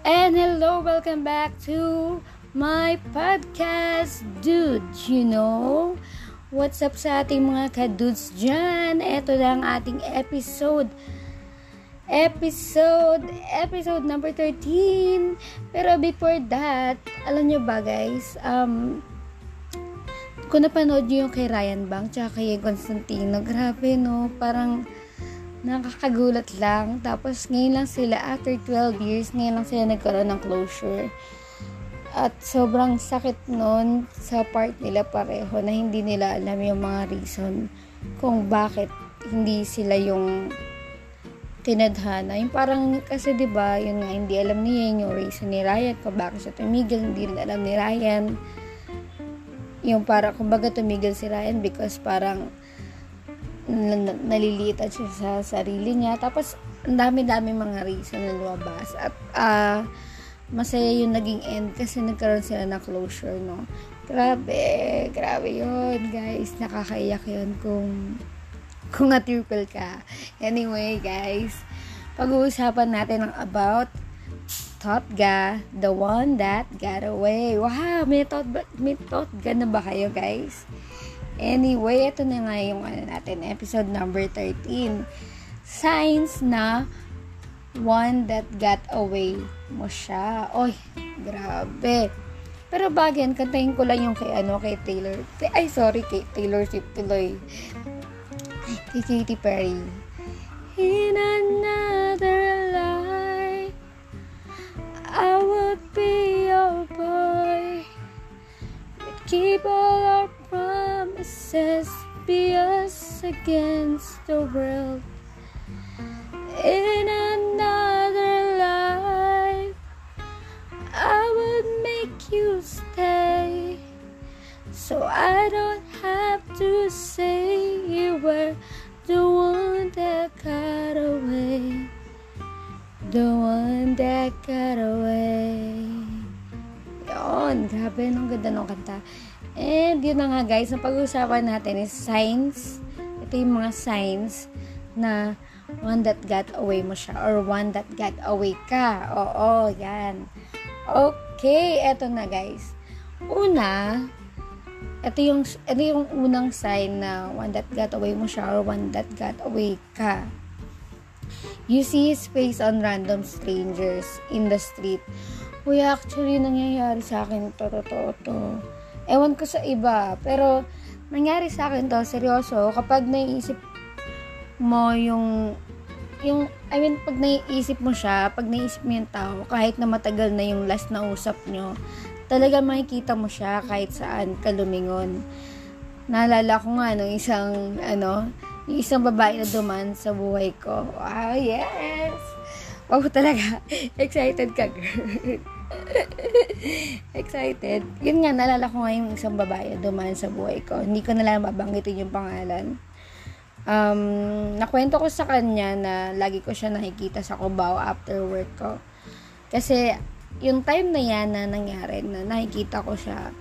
And hello, welcome back to my podcast, dude. You know, what's up sa ating mga kadudes dyan? Ito lang ating episode. Episode, episode number 13. Pero before that, alam nyo ba guys, um, kung napanood nyo yung kay Ryan Bang, tsaka kay Constantino, grabe no, parang, nakakagulat lang. Tapos, ngayon lang sila, after 12 years, ngayon lang sila nagkaroon ng closure. At sobrang sakit nun sa part nila pareho na hindi nila alam yung mga reason kung bakit hindi sila yung tinadhana. Yung parang, kasi ba diba, yun nga, hindi alam niya yung reason ni Ryan kung bakit siya tumigil, hindi rin alam ni Ryan. Yung para, kumbaga tumigil si Ryan because parang nalilitan siya sa sarili niya. Tapos, ang dami-dami mga reason na lumabas. At, uh, masaya yung naging end kasi nagkaroon sila ng closure, no? Grabe, grabe yun, guys. Nakakaiyak yun kung kung na-triple ka. Anyway, guys, pag-uusapan natin ng about Totga, the one that got away. Wow, may thought, may Totga na ba kayo, guys? Anyway, ito na nga yung ano natin, episode number 13. Signs na one that got away mo siya. Oy, grabe. Pero bagyan, kantahin ko lang yung kay ano, kay Taylor. Ay, sorry, kay Taylor Swift tuloy. Kay Katy Perry. In another life, I would be your boy. We'd keep all our promises, be us against the world. In another life, I would make you stay. So I don't have to say you were the one that got away. The one that got away. Yun, grabe, nung ganda nung kanta. And yun na nga guys, ang pag-uusapan natin is signs. Ito yung mga signs na one that got away mo siya or one that got away ka. Oo, yan. Okay, eto na guys. Una, ito yung, ito yung unang sign na one that got away mo siya or one that got away ka. You see his face on random strangers in the street. Uy, actually, nangyayari sa akin to, totoo to. Ewan ko sa iba, pero nangyari sa akin to, seryoso, kapag naiisip mo yung yung, I mean, pag naiisip mo siya, pag naiisip mo yung tao, kahit na matagal na yung last na usap nyo, talaga makikita mo siya kahit saan ka lumingon. Naalala ko nga nung isang, ano, yung isang babae na duman sa buhay ko. Wow, yes! Wow, talaga. Excited ka, girl. Excited. Yun nga, naalala ko nga yung isang babae na duman sa buhay ko. Hindi ko na lang babanggitin yung pangalan. Um, nakwento ko sa kanya na lagi ko siya nakikita sa Cubao after work ko. Kasi, yung time na yan na nangyari, na nakikita ko siya,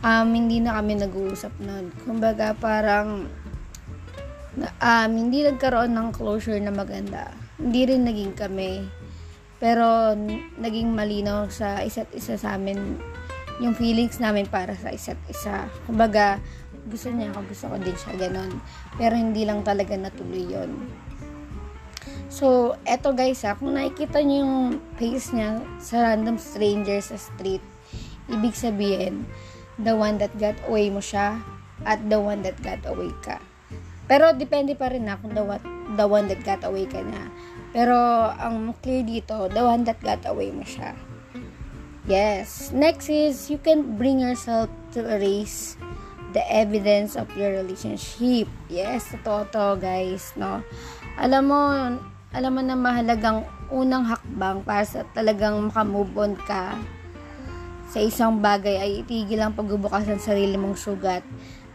um, hindi na kami nag-uusap nun. Kumbaga, parang, um, hindi nagkaroon ng closure na maganda. Hindi rin naging kami. Pero, naging malinaw sa isa't isa sa amin yung feelings namin para sa isa't isa. Kumbaga, gusto niya ako, gusto ko din siya, ganon. Pero hindi lang talaga natuloy yon So, eto guys ha, kung nakikita niyo yung face niya sa random stranger sa street, ibig sabihin, the one that got away mo siya at the one that got away ka. Pero depende pa rin na kung the, the one that got away ka na. Pero ang clear dito, the one that got away mo siya. Yes. Next is, you can bring yourself to erase the evidence of your relationship. Yes, totoo to, guys, no? Alam mo, alam mo na mahalagang unang hakbang para sa talagang makamove on ka sa isang bagay ay itigil ang pagbubukas ng sarili mong sugat.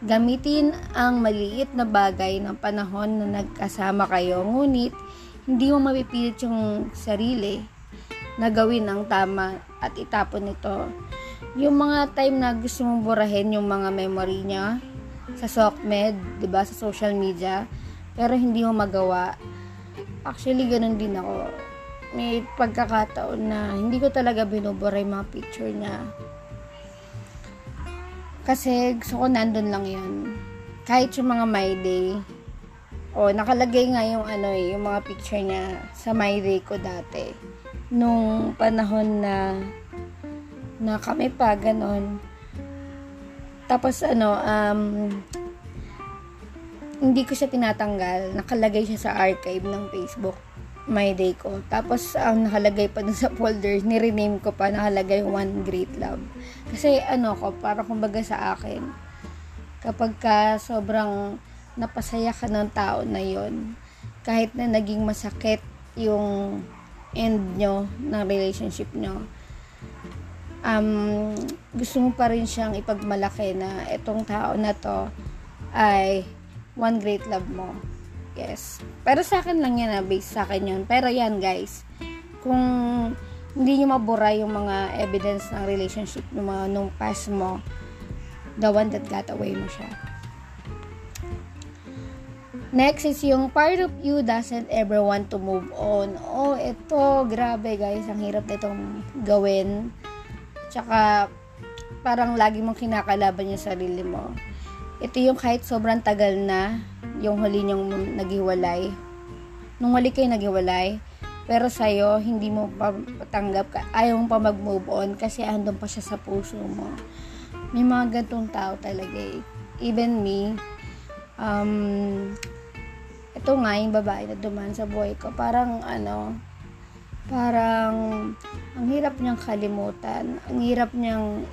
Gamitin ang maliit na bagay ng panahon na nagkasama kayo, ngunit hindi mo mapipilit yung sarili na gawin ang tama at itapon ito. Yung mga time na gusto mong burahin yung mga memory niya sa SOCMED, 'di ba, sa social media, pero hindi mo magawa Actually, ganun din ako. may pagkakataon na hindi ko talaga binubura yung mga picture niya. Kasi gusto ko nandun lang yun. Kahit yung mga my day. O, nakalagay nga yung ano eh, yung mga picture niya sa my day ko dati. Nung panahon na na kami pa, ganon. Tapos ano, um, hindi ko siya tinatanggal. Nakalagay siya sa archive ng Facebook my day ko. Tapos, ang nakalagay pa dun sa folder, nirename ko pa, nakalagay One Great Love. Kasi, ano ko, para kumbaga sa akin, kapag ka sobrang napasaya ka ng tao na yon kahit na naging masakit yung end nyo ng relationship nyo, um, gusto mo pa rin siyang ipagmalaki na itong tao na to ay one great love mo. Yes. Pero sa akin lang yan, ah, based sa akin yun. Pero yan, guys, kung hindi nyo mabura yung mga evidence ng relationship ng mga nung past mo, the one that got away mo siya. Next is yung part of you doesn't ever want to move on. Oh, ito, grabe guys, ang hirap nitong gawin. Tsaka, parang lagi mong kinakalaban yung sarili mo. Ito yung kahit sobrang tagal na, yung huli niyong naghiwalay. Nung huli kayo naghiwalay, pero sa'yo, hindi mo pa patanggap, ayaw mo pa mag-move on kasi andun pa siya sa puso mo. May mga gantong tao talaga eh. Even me, um, ito nga yung babae na duman sa buhay ko, parang ano, parang ang hirap niyang kalimutan, ang hirap niyang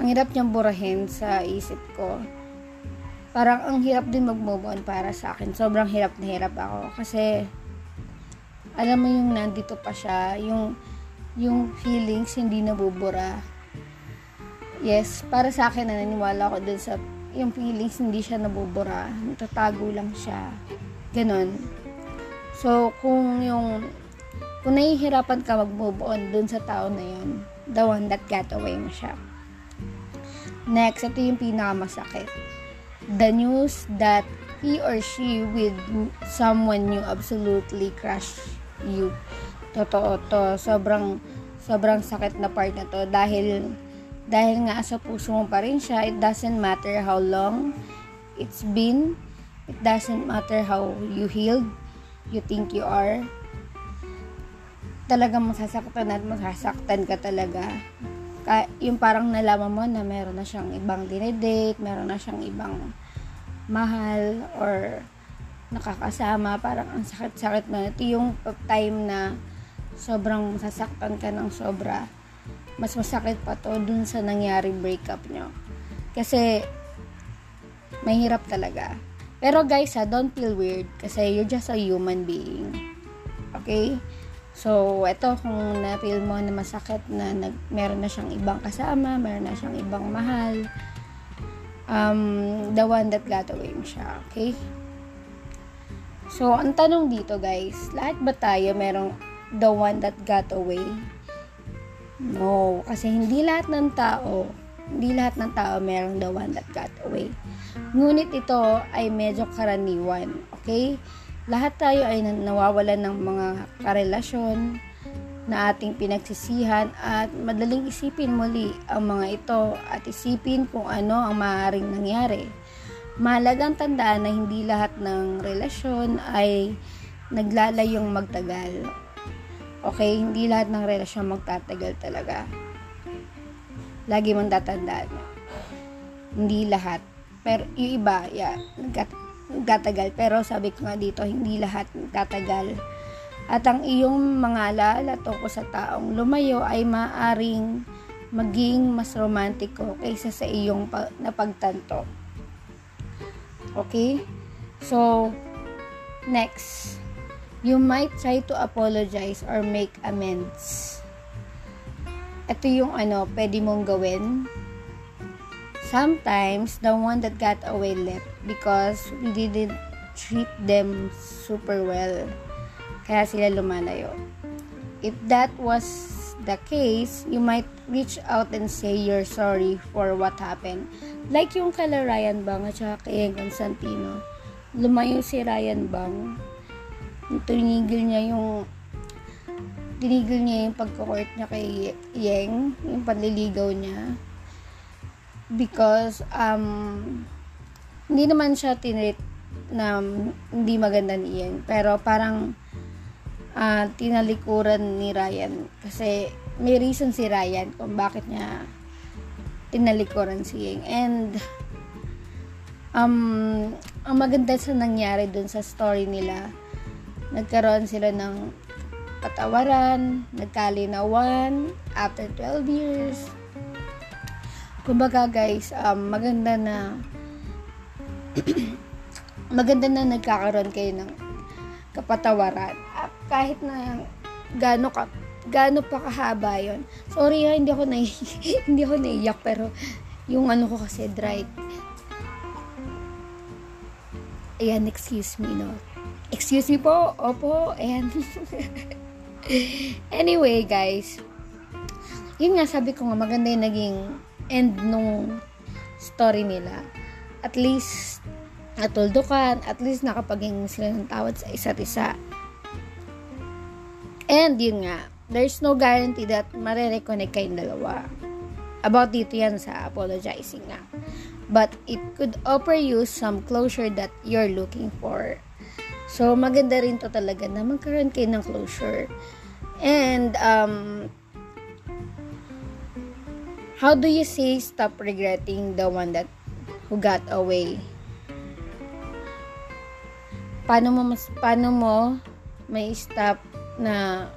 ang hirap niyang burahin sa isip ko. Parang ang hirap din mag-move on para sa akin. Sobrang hirap na hirap ako. Kasi, alam mo yung nandito pa siya, yung, yung feelings hindi nabubura. Yes, para sa akin, naniniwala ko dun sa, yung feelings hindi siya nabubura. Natatago lang siya. Ganon. So, kung yung, kung nahihirapan ka mag-move on dun sa tao na yun, the one that got away mo siya. Next, ito yung pinakamasakit. The news that he or she with someone you absolutely crush you. Totoo to. Sobrang, sobrang sakit na part na to dahil dahil nga sa puso mo pa rin siya, it doesn't matter how long it's been, it doesn't matter how you healed, you think you are, talagang masasaktan at masasaktan ka talaga yung parang nalaman mo na meron na siyang ibang dinedate, meron na siyang ibang mahal or nakakasama, parang ang sakit-sakit na. Ito yung time na sobrang masasaktan ka ng sobra. Mas masakit pa to dun sa nangyaring breakup nyo. Kasi, mahirap talaga. Pero guys ha, don't feel weird kasi you're just a human being. Okay? So, ito kung na-feel mo na masakit na nag, meron na siyang ibang kasama, meron na siyang ibang mahal, um, the one that got away mo siya, okay? So, ang tanong dito guys, lahat ba tayo merong the one that got away? No, kasi hindi lahat ng tao, hindi lahat ng tao merong the one that got away. Ngunit ito ay medyo karaniwan, okay? lahat tayo ay nawawalan ng mga karelasyon na ating pinagsisihan at madaling isipin muli ang mga ito at isipin kung ano ang maaaring nangyari. Mahalagang tandaan na hindi lahat ng relasyon ay naglalayong magtagal. Okay, hindi lahat ng relasyon magtatagal talaga. Lagi mong tatandaan. Hindi lahat. Pero yung iba, yeah, nagkat- tatagal. Pero sabi ko nga dito, hindi lahat tatagal. At ang iyong mga alaala tungkol sa taong lumayo ay maaring maging mas romantiko kaysa sa iyong napagtanto. Okay? So, next. You might try to apologize or make amends. Ito yung ano, pwede mong gawin sometimes the one that got away left because we didn't treat them super well. Kaya sila lumalayo. If that was the case, you might reach out and say you're sorry for what happened. Like yung kala Ryan Bang at saka kay Constantino. Lumayo si Ryan Bang. Tinigil niya yung tinigil niya yung pagkukort niya kay Yeng, yung panliligaw niya. Because, um, hindi naman siya tinrit na hindi maganda ni Yeng. Pero parang, uh, tinalikuran ni Ryan. Kasi, may reason si Ryan kung bakit niya tinalikuran si Yeng. And, um, ang maganda sa nangyari dun sa story nila, nagkaroon sila ng patawaran, nagkalinawan after 12 years. Kumbaga guys, um, maganda na maganda na nagkakaroon kayo ng kapatawaran. At kahit na gaano ka gaano pa kahaba yon. Sorry ha, hindi ako na hindi ako naiyak pero yung ano ko kasi dry. Ayan, excuse me, no? Excuse me po, opo, ayan. anyway, guys. Yun nga, sabi ko nga, maganda yung naging end nung story nila. At least, natuldukan, at least nakapaging sila ng tawad sa isa't isa. And yun nga, there's no guarantee that marireconnect kayong dalawa. About dito yan sa apologizing nga. But it could offer you some closure that you're looking for. So, maganda rin to talaga na magkaroon kayo ng closure. And, um, how do you say stop regretting the one that who got away? Paano mo, mas, paano mo may stop na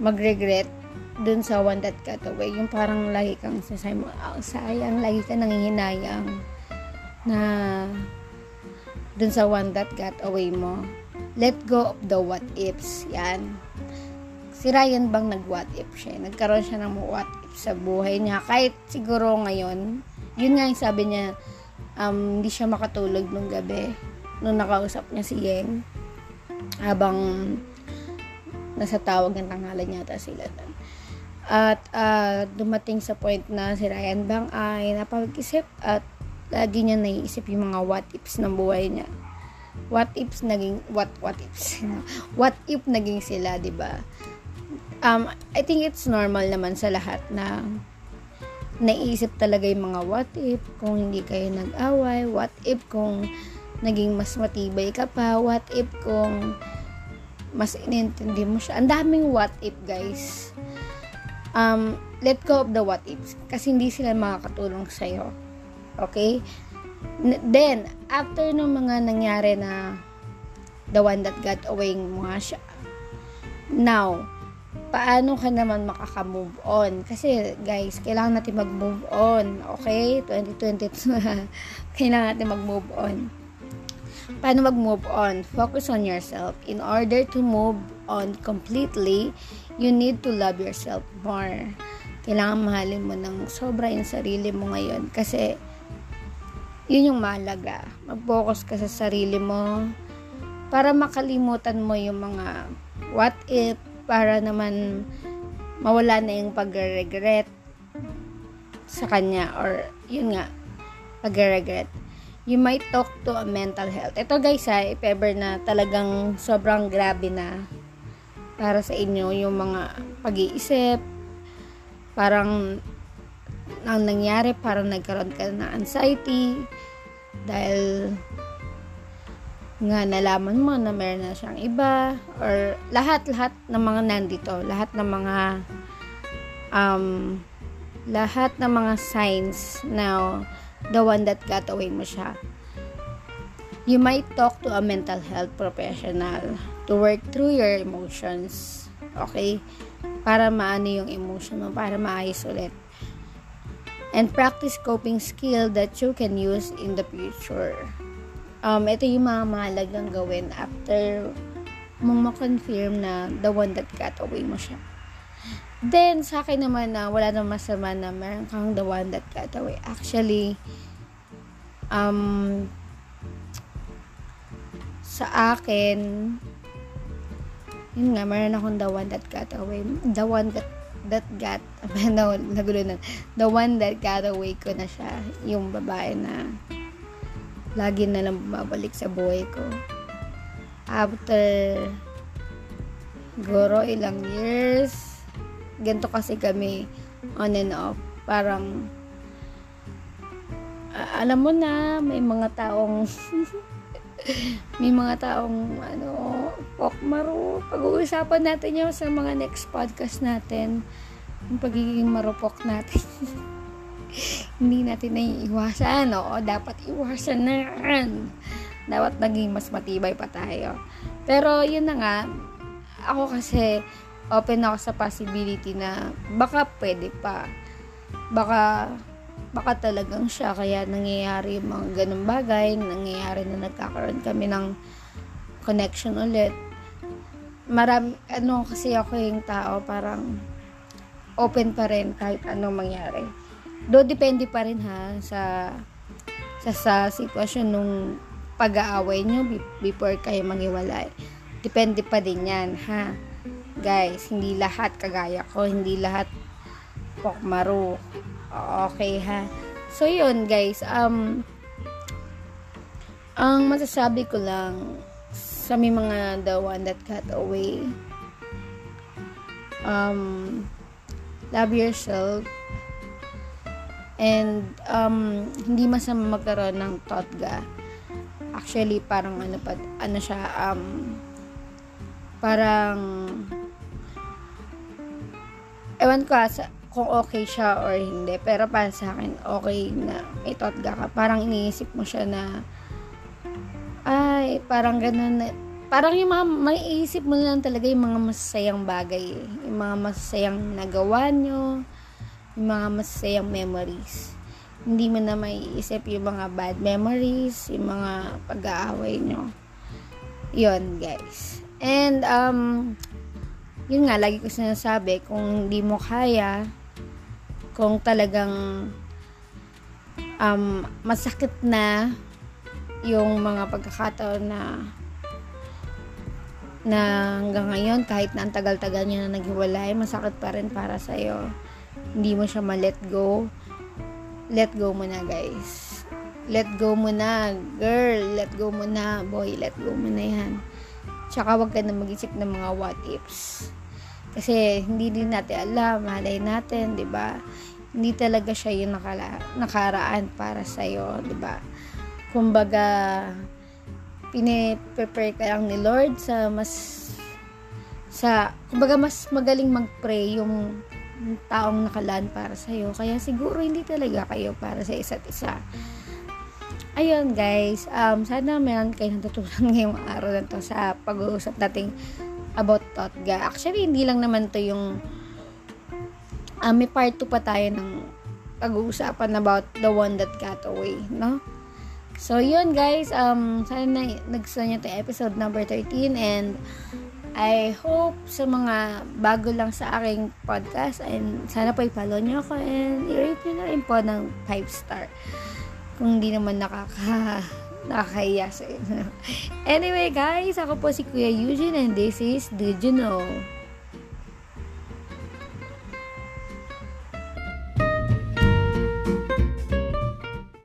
magregret dun sa one that got away? Yung parang lagi kang sasay mo, oh, sayang, lagi ka nangihinayang na dun sa one that got away mo. Let go of the what ifs. Yan. Si Ryan bang nag-what if siya? Nagkaroon siya ng what if sa buhay niya. Kahit siguro ngayon, yun nga yung sabi niya, um, hindi siya makatulog nung gabi. Nung nakausap niya si Yeng. Habang nasa tawag ng tanghalan yata sila. At uh, dumating sa point na si Ryan bang ay napag-isip at lagi niya naiisip yung mga what ifs ng buhay niya. What ifs naging what what ifs. what if naging sila, 'di ba? Um I think it's normal naman sa lahat na naiisip talaga yung mga what if kung hindi kayo nag-away, what if kung naging mas matibay ka pa, what if kung mas inintindi mo siya. Ang daming what if, guys. Um, let go of the what ifs. Kasi hindi sila makakatulong sa'yo. Okay? Then, after ng mga nangyari na the one that got away mo nga siya, now, paano ka naman makaka-move on? Kasi, guys, kailangan natin mag-move on. Okay? 2022 kailangan natin mag-move on. Paano mag-move on? Focus on yourself. In order to move on completely, you need to love yourself more. Kailangan mahalin mo ng sobra yung sarili mo ngayon. Kasi, yun yung mahalaga. Mag-focus ka sa sarili mo para makalimutan mo yung mga what if para naman mawala na yung pag-regret sa kanya or yun nga pag-regret you might talk to a mental health ito guys ha if ever na talagang sobrang grabe na para sa inyo yung mga pag-iisip parang ang nangyari parang nagkaroon ka na anxiety dahil nga nalaman mo na meron na siyang iba or lahat-lahat ng mga nandito, lahat ng mga um, lahat ng mga signs na the one that got away mo siya. You might talk to a mental health professional to work through your emotions. Okay? Para maano yung emotion mo, para maayos ulit and practice coping skill that you can use in the future. Um, ito yung mga mahalagang gawin after mong ma-confirm na the one that got away mo siya. Then, sa akin naman na wala namang masama na meron kang the one that got away. Actually, um, sa akin, yun nga, meron akong the one that got away. The one that that got, no, nagulo na, the one that got away ko na siya, yung babae na lagi na lang bumabalik sa buhay ko. After Siguro ilang years. Ganto kasi kami on and off. Parang uh, alam mo na, may mga taong may mga taong ano, pokmaro. Pag-uusapan natin yun sa mga next podcast natin. Yung pagiging marupok natin. Hindi natin na iwasan. Oo, dapat iwasan na yan. Dapat naging mas matibay pa tayo. Pero yun na nga, ako kasi open ako sa possibility na baka pwede pa. Baka baka talagang siya kaya nangyayari yung mga ganung bagay, nangyayari na nagkakaroon kami ng connection ulit. Marami, ano kasi ako yung tao, parang open pa rin kahit anong mangyari. Do depende pa rin ha sa sa, sa sitwasyon nung pag-aaway nyo before kayo maghiwalay. Depende pa din yan, ha? Guys, hindi lahat kagaya ko, hindi lahat pokmaro Okay ha. So yun guys, um ang masasabi ko lang sa may mga the one that got away um love yourself and um hindi masama magkaroon ng totga actually parang ano pa ano siya um parang ewan ko ah, sa kung okay siya or hindi. Pero para sa akin, okay na may totga ka. Parang iniisip mo siya na, ay, parang ganun na, parang yung mga, maiisip mo lang talaga yung mga masasayang bagay eh. Yung mga masasayang nagawa nyo, yung mga masasayang memories. Hindi mo na maiisip yung mga bad memories, yung mga pag-aaway nyo. Yun, guys. And, um, yun nga, lagi ko sinasabi, kung hindi mo kaya, kung talagang um, masakit na yung mga pagkakataon na na hanggang ngayon kahit na ang tagal-tagal niya na naghiwalay masakit pa rin para sa iyo hindi mo siya ma-let go. Let go mo na guys. Let go mo na girl. Let go mo na boy. Let go mo na yan. Tsaka wag ka na mag-isip ng mga what ifs kasi hindi din natin alam, malay natin, 'di ba? Hindi talaga siya yung nakala, nakaraan para sa iyo, 'di ba? Kumbaga pine-prepare ka lang ni Lord sa mas sa kumbaga mas magaling mag-pray yung taong nakalaan para sa iyo. Kaya siguro hindi talaga kayo para sa isa't isa. Ayun guys, um, sana meron kayo natutunan ngayong araw na to sa pag-uusap nating about Totga. Actually, hindi lang naman to yung uh, may part 2 pa tayo ng pag-uusapan about the one that got away, no? So, yun guys, um, sana na, nagsunan nyo to episode number 13 and I hope sa mga bago lang sa aking podcast and sana po i-follow nyo ako and i-rate nyo na rin po ng 5 star kung hindi naman nakaka Nakakahiya sa anyway, guys, ako po si Kuya Eugene and this is Did You Know?